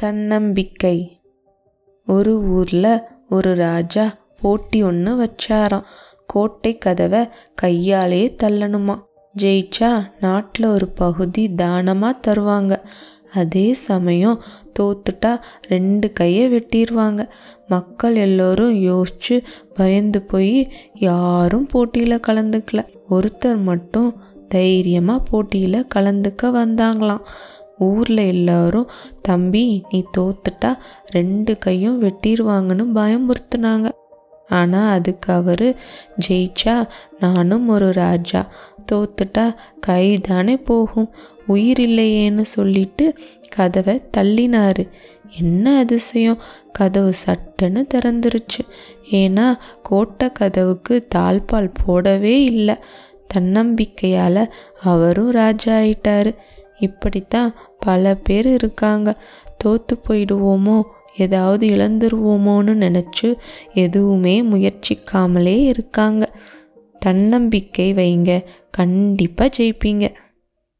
தன்னம்பிக்கை. ஒரு ஊர்ல ஒரு ராஜா போட்டி ஒன்று வச்சாராம். கோட்டை கதவை கையாலே தள்ளணுமா? ஜெயிச்சா நாட்டில் ஒரு பகுதி தானமாக தருவாங்க. அதே சமயம் தோத்துட்டா ரெண்டு கையை வெட்டிடுவாங்க மக்கள் எல்லோரும் யோசிச்சு பயந்து போய் யாரும் போட்டியில் கலந்துக்கல. ஒருத்தர் மட்டும் தைரியமாக போட்டியில் கலந்துக்க வந்தாங்களாம். ஊரில் எல்லாரும் தம்பி நீ தோத்துட்டா ரெண்டு கையும் வெட்டிடுவாங்கன்னு பயமுறுத்துனாங்க. ஆனால் அதுக்கு அவர் ஜெயிச்சா நானும் ஒரு ராஜா. தோத்துட்டா கை தானே போகும். உயிர் இல்லையேன்னு சொல்லிட்டு கதவை தள்ளினாரு. என்ன அதிசயம்? கதவு சட்டுன்னு திறந்துருச்சு. ஏன்னா கோட்டை கதவுக்கு தாழ்பால் போடவே இல்லை. தன்னம்பிக்கையால் அவரும் ராஜா ஆயிட்டாரு. இப்படித்தான் பல பேர் இருக்காங்க. தோத்து போயிடுவோமோ? ஏதாவது இழந்துருவோமோன்னு நினச்சி எதுவுமே முயற்சிக்காமலே இருக்காங்க. தன்னம்பிக்கை வைங்க. கண்டிப்பாக ஜெயிப்பீங்க.